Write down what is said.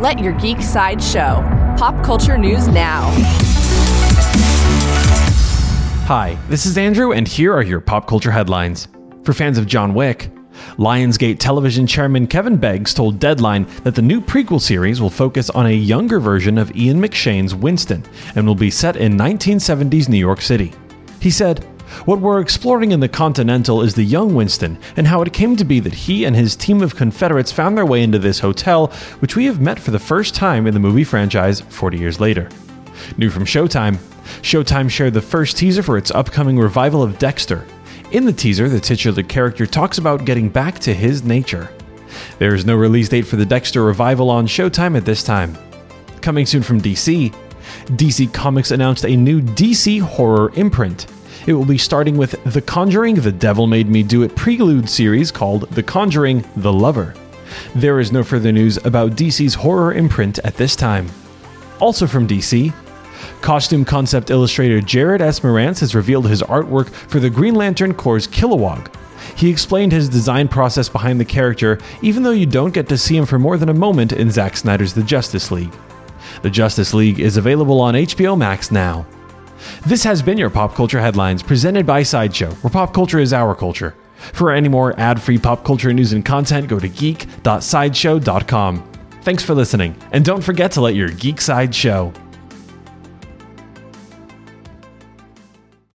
Let your geek side show. Pop culture news now. Hi, this is Andrew, and here are your pop culture headlines. For fans of John Wick, Lionsgate television chairman Kevin Beggs told Deadline that the new prequel series will focus on a younger version of Ian McShane's Winston and will be set in 1970s New York City. He said, what we're exploring in the Continental is the young Winston and how it came to be that he and his team of Confederates found their way into this hotel, which we have met for the first time in the movie franchise 40 years later. New from Showtime Showtime shared the first teaser for its upcoming revival of Dexter. In the teaser, the titular character talks about getting back to his nature. There is no release date for the Dexter revival on Showtime at this time. Coming soon from DC, DC Comics announced a new DC horror imprint. It will be starting with The Conjuring The Devil Made Me Do It prelude series called The Conjuring The Lover. There is no further news about DC's horror imprint at this time. Also from DC, costume concept illustrator Jared S. Marantz has revealed his artwork for the Green Lantern Corps' Kilowog. He explained his design process behind the character, even though you don't get to see him for more than a moment in Zack Snyder's The Justice League. The Justice League is available on HBO Max now. This has been your Pop Culture Headlines presented by Sideshow, where pop culture is our culture. For any more ad free pop culture news and content, go to geek.sideshow.com. Thanks for listening, and don't forget to let your geek side show.